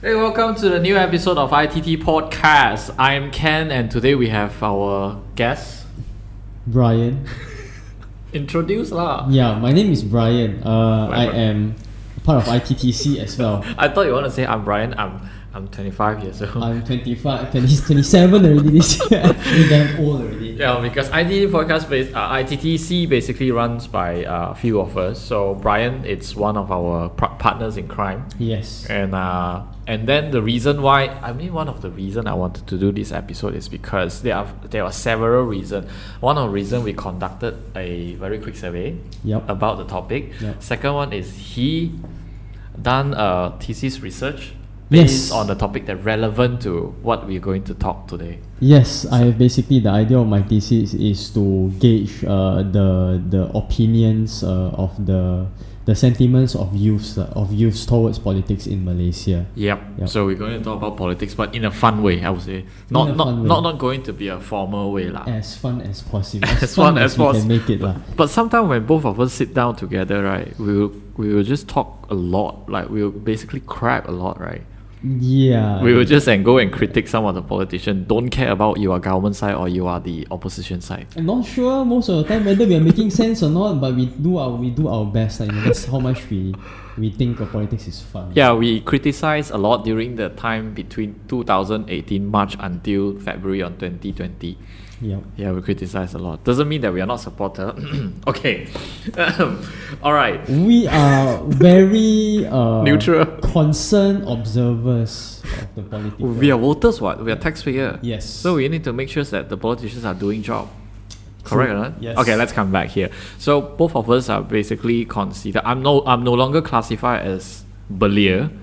Hey, welcome to the new episode of ITT Podcast. I'm Ken, and today we have our guest. Bryan. Introduce lah. Yeah, my name is Bryan. Uh, I am part of ITTC as well. I thought you want to say I'm Bryan. I'm I'm 25 years old. I'm 25, 20, 27 already this year. I'm damn old already. Yeah, because ITT podcast base, uh, ITTC basically runs by uh, a few of us. So Bryan, it's one of our pr- partners in crime, Yes. and uh, and then the reason why I mean one of the reason I wanted to do this episode is because there are there are several reasons. One of the reason we conducted a very quick survey Yep. about the topic. Yep. Second one is he done a thesis research Yes. based on the topic that relevant to what we're going to talk today. Yes, I basically the idea of my thesis is to gauge uh, the the opinions uh, of the the sentiments of youths uh, of youths towards politics in Malaysia. Yep. Yep. So we're going to talk about politics, but in a fun way, I would say. Not not way. not not going to be a formal way, lah. As fun as possible. As fun as we poss- can make it lah. But sometimes when both of us sit down together, right, we will we will just talk a lot. Like we will basically crap a lot, right? Yeah. we will just and go and critique some of the politicians. Don't care about you are government side or you are the opposition side. I'm not sure most of the time whether we are making sense or not, but we do our we do our best. Like, you know, that's how much we we think of politics is fun. Yeah, we criticize a lot during the time between 2018 March until February on 2020. Yeah. Yeah, we criticize a lot. Doesn't mean that we are not supporter. okay. All right. We are very uh, Neutral. Concerned observers of the political. We are voters, what? We are taxpayer. Yes. So we need to make sure that the politicians are doing job. Correct or not? Yes. Okay, let's come back here. So both of us are basically considered. I'm no. I'm no longer classified as Belia.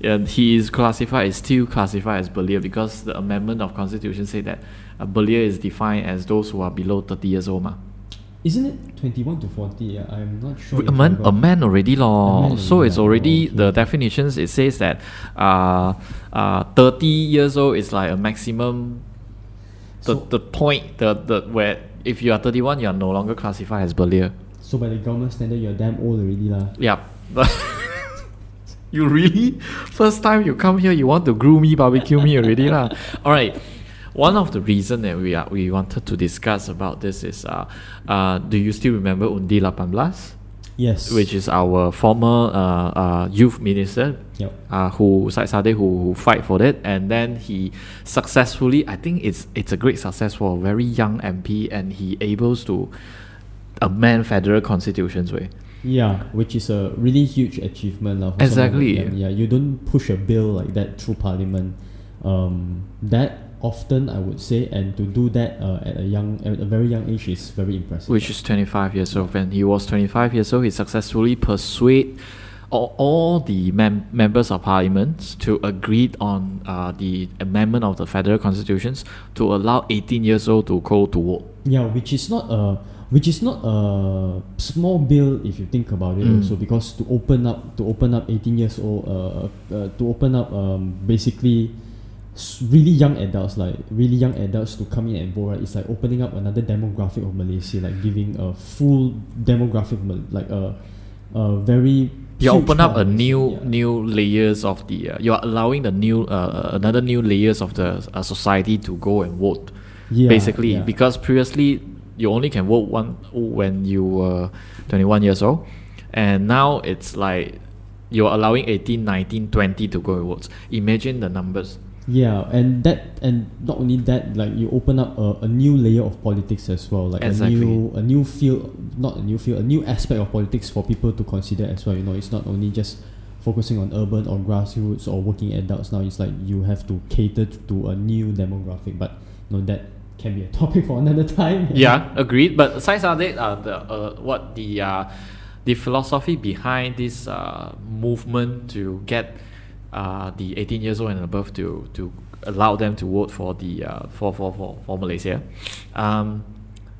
And he is classified is still classified as Belia because the amendment of constitution say that a Belia is defined as those who are below 30 years old. Ma. Isn't it 21 to 40? Yeah, I'm not sure. A man, a man already law. So it's already Oh, the definitions. It says that uh, uh, thirty years old is like a maximum. The, So- the point the, the where if you are thirty one, you are no longer classified as Belia. So by the government standard, you're damn old already lah. Yeah. you really first time you come here, you want to groom me, barbecue me already lah. All right. One of the reason that we are we wanted to discuss about this is uh, uh, do you still remember Undi 18? Yes. which is our former uh, uh, youth minister, Yep. uh, who Syed Saddiq, who, who fight for it, and then he successfully. I think it's it's a great success for a very young MP, and he ables to amend federal constitutions way. Yeah, which is a really huge achievement lah. Exactly. Yeah, you don't push a bill like that through parliament. Um, that often I would say, and to do that uh, at a young, at a very young age is very impressive. which is 25 years old. When he was 25 years old, he successfully persuade all, all the mem- members of parliament to agree on uh, the amendment of the federal constitutions to allow 18 years old to go to vote. Yeah, which is not a which is not a small bill if you think about it. Mm. Also, because to open up to open up eighteen years old, uh, uh to open up um basically really young adults like really young adults to come in and vote. Right, it's like opening up another demographic of Malaysia, like giving a full demographic, like a a very you open up a new yeah. new layers of the uh, you are allowing the new uh, another new layers of the uh, society to go and vote Yeah, basically yeah. because previously you only can vote one when you were 21 years old and now it's like you're allowing 18 19 20 to go and vote imagine the numbers Yeah, and that and not only that, like you open up a, a new layer of politics as well, like Exactly. a new a new field, not a new field, a new aspect of politics for people to consider as well. You know, it's not only just focusing on urban or grassroots or working adults. Now it's like you have to cater to a new demographic, but you know that can be a topic for another time. yeah agreed but from that uh, the uh, what the uh, the philosophy behind this uh, movement to get uh, the 18 years old and above to to allow them to vote for the uh, for, for, for, for Malaysia um,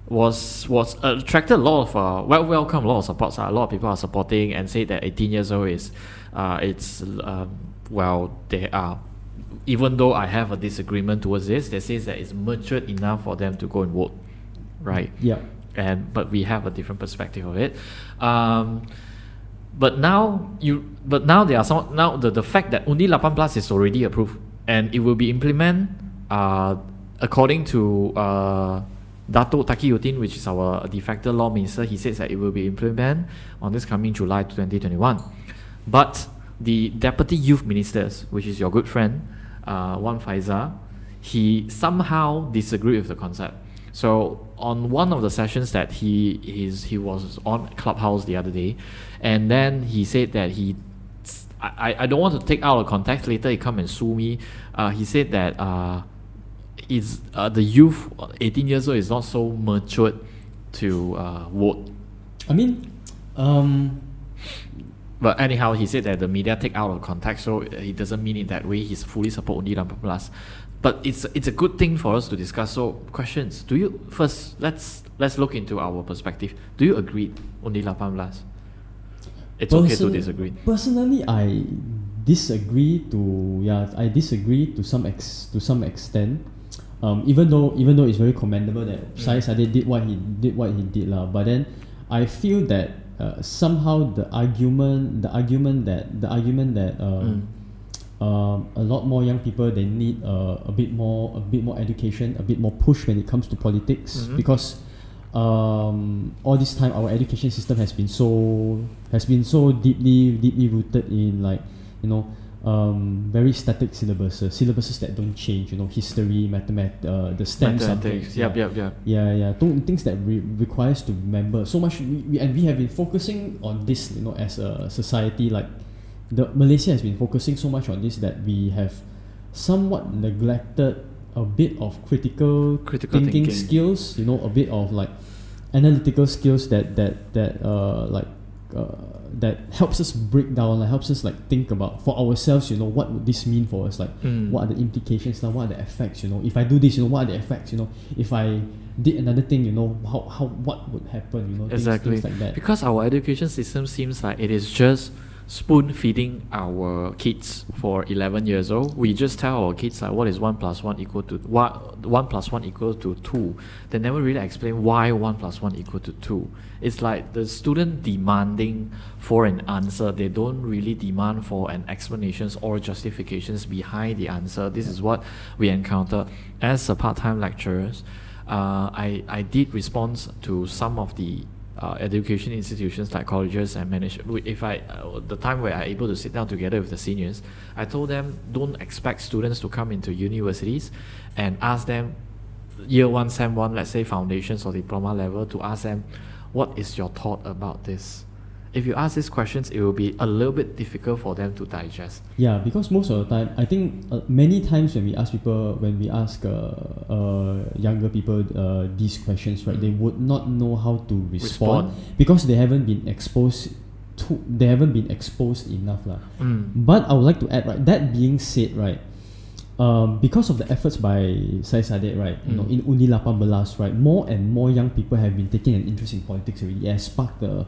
was was attracted a lot of uh, well welcome a lot of supports a lot of people are supporting and say that 18 years old is uh, it's um, well they are even though I have a disagreement towards this they says that it's matured enough for them to go and vote right Yeah. and but we have a different perspective of it. Um, but now you but now there are some now the, the fact that Undi 18 Plus is already approved and it will be implemented uh, according to uh, Dato Takiyuddin, which is our de facto law minister, he says that it will be implemented on this coming July 2021. But the deputy youth ministers, which is your good friend, uh, Wan Fayhsal, he somehow disagreed with the concept. So on one of the sessions that he is he was on Clubhouse the other day, and then he said that he I, I don't want to take out of context later he come and sue me. Uh, he said that uh, is uh, the youth 18 years old is not so matured to uh, vote. I mean, um, But anyhow, he said that the media take out of context, so he doesn't mean it that way. He's fully support Undi Lapan Belas. But it's it's a good thing for us to discuss. So questions. Do you first let's let's look into our perspective. Do you agree Undi Lapan Belas? It's okay to disagree. Personally, I disagree to yeah, I disagree to some ex to some extent. Um, even though even though it's very commendable that Mm. Syed Saddiq did what he did what he did lah, but then I feel that uh, somehow the argument the argument that the argument that uh, Mm. Um, a lot more young people they need uh, a bit more a bit more education a bit more push when it comes to politics Mhm. because um, all this time our education system has been so has been so deeply deeply rooted in like you know um, very static syllabuses syllabuses that don't change you know history mathemat- uh, the STEM subjects Yep, yeah. yep, yep. Yeah, yeah. Th- things that re- requires to remember so much. We, we and we have been focusing on this, you know, as a society. Like, the Malaysia has been focusing so much on this that we have somewhat neglected a bit of critical, Critical thinking, thinking. skills. You know, a bit of like analytical skills that that that uh like uh, that helps us break down, like helps us like think about for ourselves. You know, what would this mean for us? Like, Mm. what are the implications now? What are the effects? You know, if I do this, you know, what are the effects? You know, if I did another thing, you know, how, how what would happen? You know, things- Exactly. things, like that. Because our education system seems like it is just spoon feeding our kids for 11 years old. We just tell our kids like what is 1 plus 1 equal to what 1 plus 1 equal to 2. They never really explain why 1 plus 1 equal to 2. It's like the student demanding for an answer. They don't really demand for an explanations or justifications behind the answer. This is what we encounter as a part-time lecturers. Uh, I, I did respond to some of the uh, education institutions like colleges and manage. If I uh, the time where I able to sit down together with the seniors, I told them don't expect students to come into universities and ask them year one, sem one, let's say foundations or diploma level to ask them what is your thought about this. If you ask these questions, it will be a little bit difficult for them to digest. Yeah, because most of the time, I think uh, many times when we ask people, when we ask uh, uh, younger people uh, these questions, right, they would not know how to respond, Respond. because they haven't been exposed to, they haven't been exposed enough, lah. Mm. But I would like to add, right, that being said, right, um, because of the efforts by Syed Saddiq, right, you know, Mm. in Undi 18, right, more and more young people have been taking an interest in politics already. It has sparked a,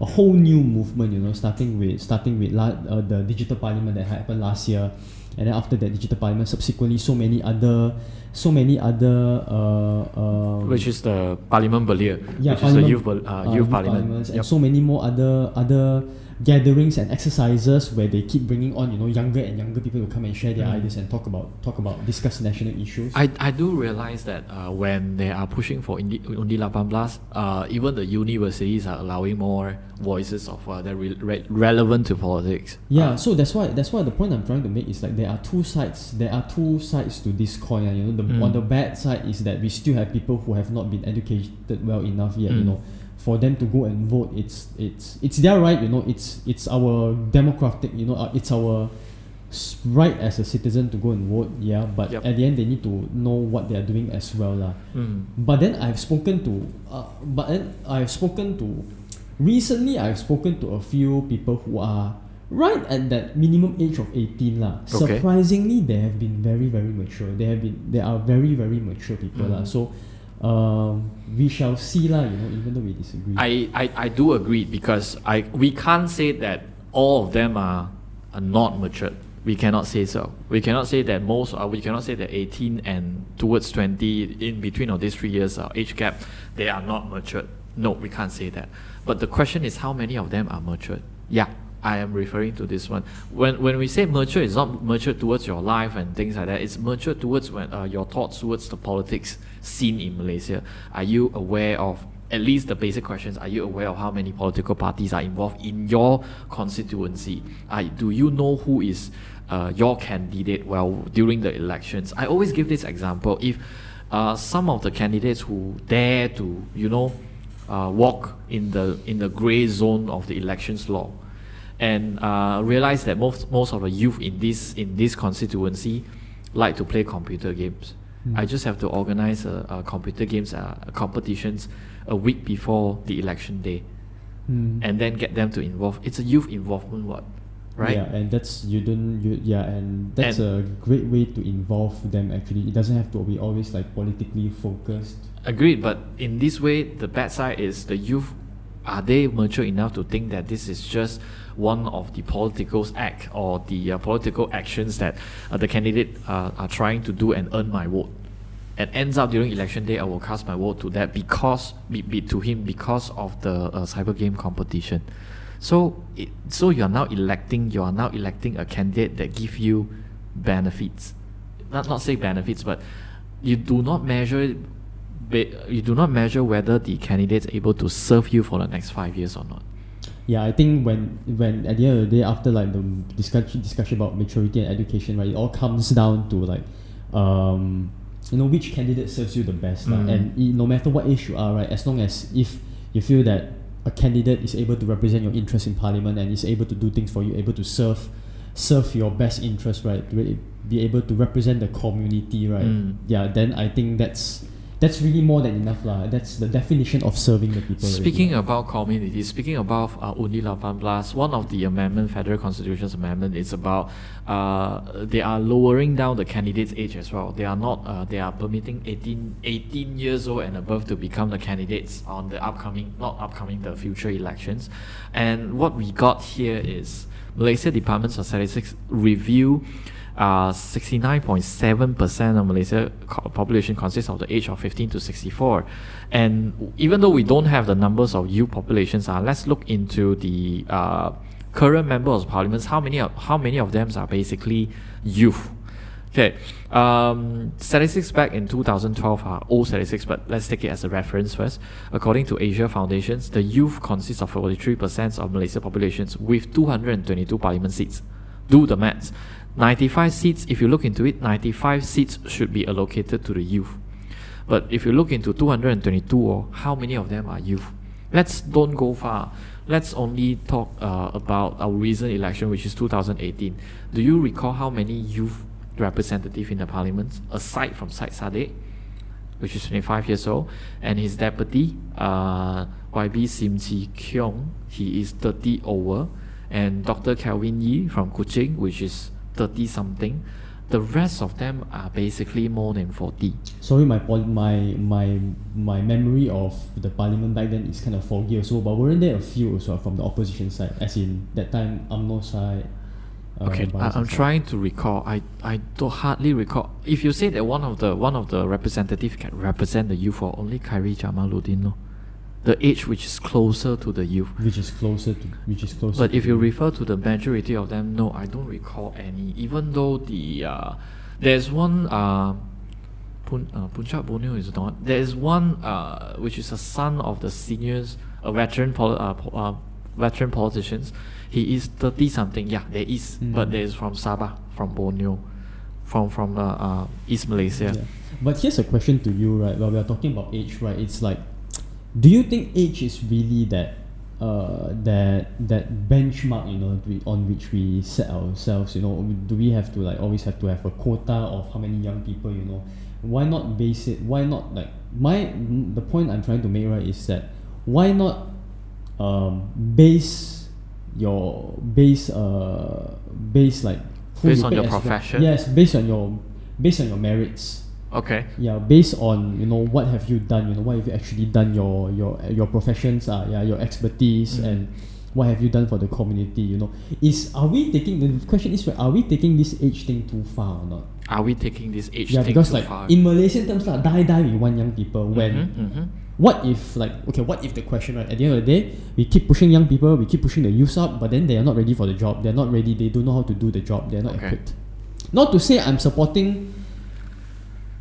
a whole new movement, you know, starting with starting with la- uh, the digital parliament that happened last year, and then after that digital parliament, subsequently so many other, so many other, uh, uh, Which is the Parliament Belia, yeah, which is the youth, uh, uh, youth parliament. parliaments and so many more other other gatherings and exercises where they keep bringing on you know younger and younger people to come and share their Mm. ideas and talk about talk about discuss national issues. I, I do realize that uh, when they are pushing for Undi, Undi 18 Plus, uh, even the universities are allowing more voices of uh, that re- re- relevant to politics. yeah, Uh, so that's why that's why the point I'm trying to make is like there are two sides. There are two sides to this coin. You know, the Mm. on the bad side is that we still have people who have not been educated well enough yet. You Mm. know, for them to go and vote, it's it's it's their right. You know, it's it's our democratic. You know, uh, it's our right as a citizen to go and vote. Yeah, but Yep. at the end they need to know what they are doing as well, lah. mm. But then I've spoken to, uh, but then I've spoken to, recently I've spoken to a few people who are right at that minimum age of 18 lah. Okay. Surprisingly, they have been very, very mature. They have been, they are very, very mature people lah. Mm. So, um, we shall see lah, you know, even though we disagree. I, I, I do agree because I we can't say that all of them are, are not matured. We cannot say so. We cannot say that most. Uh, we cannot say that 18 and towards 20 in between of these three years uh, age gap, they are not matured. No, we can't say that. But the question is, how many of them are matured? Yeah, I am referring to this one. When when we say mature, it's not mature towards your life and things like that. It's mature towards when uh, your thoughts towards the politics scene in Malaysia. Are you aware of at least the basic questions? Are you aware of how many political parties are involved in your constituency? Uh, do you know who is uh, your candidate well during the elections? I always give this example. If uh, some of the candidates who dare to, you know, uh, walk in the in the gray zone of the elections law, and uh, realize that most most of the youth in this in this constituency like to play computer games. Mm. I just have to organize a, a computer games uh, competitions a week before the election day, Mm. and then get them to involve. It's a youth involvement, what, right? Yeah, and that's you don't you yeah, and that's a great way to involve them. Actually, it doesn't have to be always like politically focused. Agreed, but in this way, the bad side is the youth. Are they mature enough to think that this is just one of the political act or the uh, political actions that uh, the candidate uh, are trying to do and earn my vote? And ends up during election day, I will cast my vote to that because be, be to him because of the uh, cyber game competition. So, it, so you are now electing you are now electing a candidate that give you benefits, not not say benefits, but you do not measure you do not measure whether the candidate is able to serve you for the next five years or not. Yeah, I think when when at the end of the day, after like the discussion discussion about maturity and education, right, it all comes down to like, um, you know, which candidate serves you the best. Mm. and i- no matter what age you are, right, as long as if you feel that a candidate is able to represent your interest in parliament and is able to do things for you, able to serve serve your best interest, right, be able to represent the community, right, Mm. yeah, then I think that's that's really more than enough, lah. That's the definition of serving the people. already. Speaking about community, speaking about uh, Undi 18 Plus, one of the amendment, Federal Constitution's amendment, is about uh, they are lowering down the candidate's age as well. They are not, uh, they are permitting 18, 18 years old and above to become the candidates on the upcoming, not upcoming, the future elections. And what we got here is Malaysia Department of Statistics review uh, 69.7% of Malaysia population consists of the age of 15 to 64. And even though we don't have the numbers of youth populations, uh, let's look into the uh, current members of parliaments. How many of, how many of them are basically youth? Okay, um, statistics back in 2012 are old statistics, but let's take it as a reference first. According to Asia Foundations, the youth consists of 43% of Malaysia populations with 222 parliament seats. Do the maths. 95 seats, if you look into it, 95 seats should be allocated to the youth. But if you look into 222, or how many of them are youth? Let's don't go far. Let's only talk uh, about our recent election, which is 2018. Do you recall how many youth representative in the parliament, aside from Syed Saddiq, which is 25 years old, and his deputy, uh, YB Sim Chee Keong, he is 30 over, and Dr. Kelvin Yii from Kuching, which is 30 something. The rest of them are basically more than 40. Sorry, my my my my memory of the parliament back then is kind of foggy also. But weren't there a few also from the opposition side? As in that time, UMNO side. uh, Okay, I, side. trying to recall. I I don't hardly recall. If you say that one of the one of the representative can represent the youth, or only Khairy Jamaluddin, no, the age which is closer to the youth. Which is closer to which is closer. But if you refer to the majority of them, no, I don't recall any. Even though the uh, there's one uh, Pun, uh, Punjab Borneo is not. There is one uh, which is a son of the seniors, a veteran poli- uh, po- uh, veteran politicians. He is thirty something. Yeah, there is, but Mm. there is from Sabah, from Borneo, from from uh, uh, East Malaysia. Yeah. But here's a question to you, right? While we are talking about age, right? It's like, do you think age is really that, uh, that that benchmark, you know, we, on which we set ourselves? You know, do we have to like always have to have a quota of how many young people? You know, why not base it? Why not like my the point I'm trying to make right is that why not um, base your base uh base like Based you on your profession? Yes, based on your based on your merits. Okay. Yeah, based on you know what have you done, you know what have you actually done your your your professions are yeah your expertise Mm. and what have you done for the community, you know. Is are we taking the question is are we taking this age thing too far or not? Are we taking this age yeah, thing because too like far? in Malaysian terms lah, die die we want young people when Mhm, mhm. what if like okay what if the question right at the end of the day we keep pushing young people we keep pushing the youth up but then they are not ready for the job they're not ready they don't know how to do the job they're not Okay. equipped not to say i'm supporting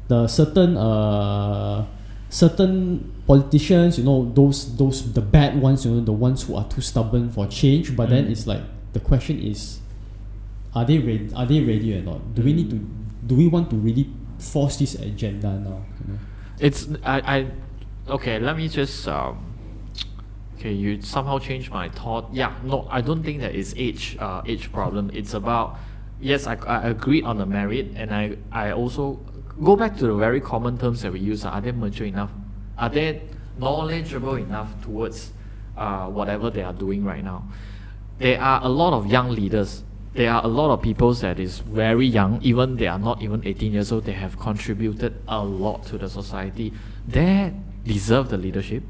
the certain uh certain politicians you know those those the bad ones you know the ones who are too stubborn for change but then Mm. it's like the question is are they ready are they ready or not do we need to do we want to really force this agenda now you know? It's I, I okay. Let me just um. Okay, you somehow changed my thought. Yeah, no, I don't think that it's age uh, age problem. It's about yes, I, I agree on the merit, and I I also go back to the very common terms that we use. Are they mature enough? Are they knowledgeable enough towards uh, whatever they are doing right now? There are a lot of young leaders. There are a lot of people that is very young, even they are not even 18 years old. They have contributed a lot to the society. They deserve the leadership,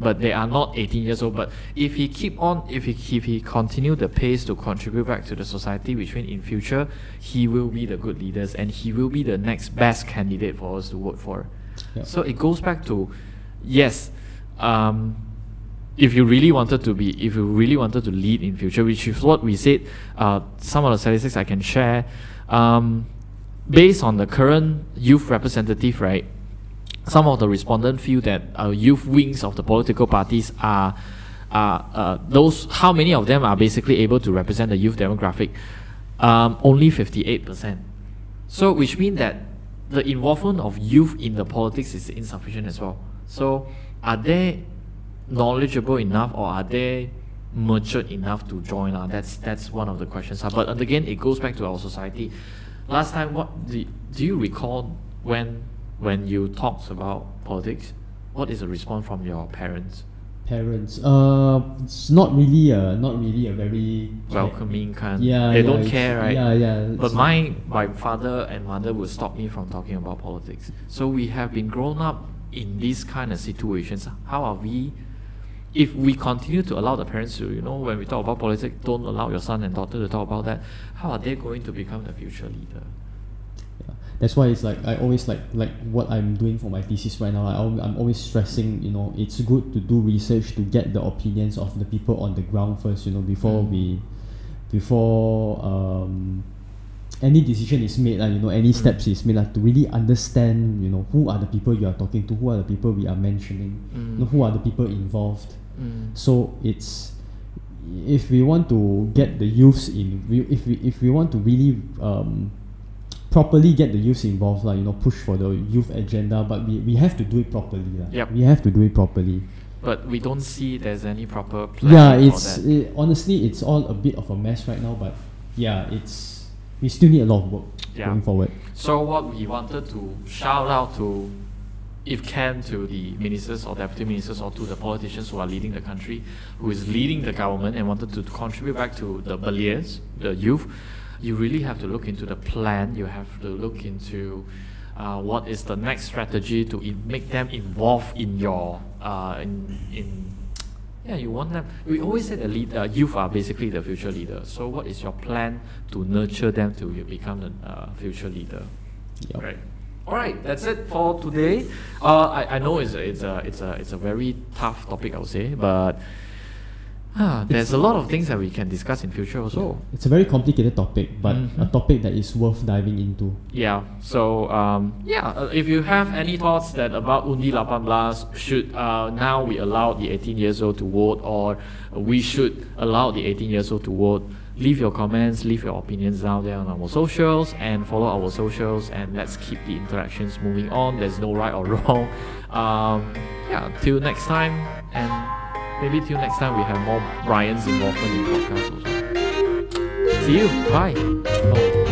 but they are not 18 years old. But if he keep on, if he if he continue the pace to contribute back to the society, which means in future he will be the good leaders and he will be the next best candidate for us to vote for. Yeah. So it goes back to, yes, um, if you really wanted to be, if you really wanted to lead in future, which is what we said, uh, some of the statistics I can share, um, based on the current youth representative, right? Some of the respondents feel that uh, youth wings of the political parties are, are uh, those. How many of them are basically able to represent the youth demographic? Um, only fifty-eight percent. So, which means that the involvement of youth in the politics is insufficient as well. So, are they knowledgeable enough or are they matured enough to join? Uh? That's that's one of the questions. Uh, but again, it goes back to our society. Last time, what do, do you recall when when you talked about politics? What is the response from your parents? parents uh it's not really a not really a very Welcoming kind. yeah They yeah, don't care, right? yeah yeah But my my father and mother would stop me from talking about politics. So we have been grown up in these kind of situations. How are we? If we continue to allow the parents to, you know, when we talk about politics, don't allow your son and daughter to talk about that. How are they going to become the future leader? That's why it's like I always like like what I'm doing for my thesis right now. I, I'm always stressing, you know, it's good to do research to get the opinions of the people on the ground first, you know, before Mm. we, before um, any decision is made, like, you know, any Mm. steps is made, like, to really understand, you know, who are the people you are talking to, who are the people we are mentioning, you know, Mm. who are the people involved. Mm. So it's if we want to get the youths in, we, if we if we want to really um, properly get the youth involved, like you know, push for the youth agenda, but we, we have to do it properly, lah. Yep. We have to do it properly. But we don't see there's any proper plan yeah, for it's it, honestly it's all a bit of a mess right now, but yeah, it's we still need a lot of work Yeah. going forward. So what we wanted to shout out to, if can, to the ministers or deputy ministers or to the politicians who are leading the country, who is leading the government and wanted to contribute back to the Beliers, the youth, you really have to look into the plan. You have to look into uh, what is the next strategy to make them involved in your uh, in in yeah, you want them. We always say the lead, uh, youth are basically the future leader. So, what is your plan to nurture them to become the uh, future leader? Yup. Right. All right, that's it for today. Uh, I, I know it's a, it's a it's a it's a very tough topic, I would say, but ah, there's a lot of things that we can discuss in future also. It's a very complicated topic, but a Mhm. topic that is worth diving into. Yeah. So um, yeah, uh, if you have any thoughts that about Undi 18 should uh, now we allow the 18 years old to vote or we should allow the 18 years old to vote, leave your comments, leave your opinions down there on our socials and follow our socials and let's keep the interactions moving on. There's no right or wrong. Um, yeah. Till next time and maybe till next time we have more Bryan's involvement in podcast also. See you. Bye. Oh.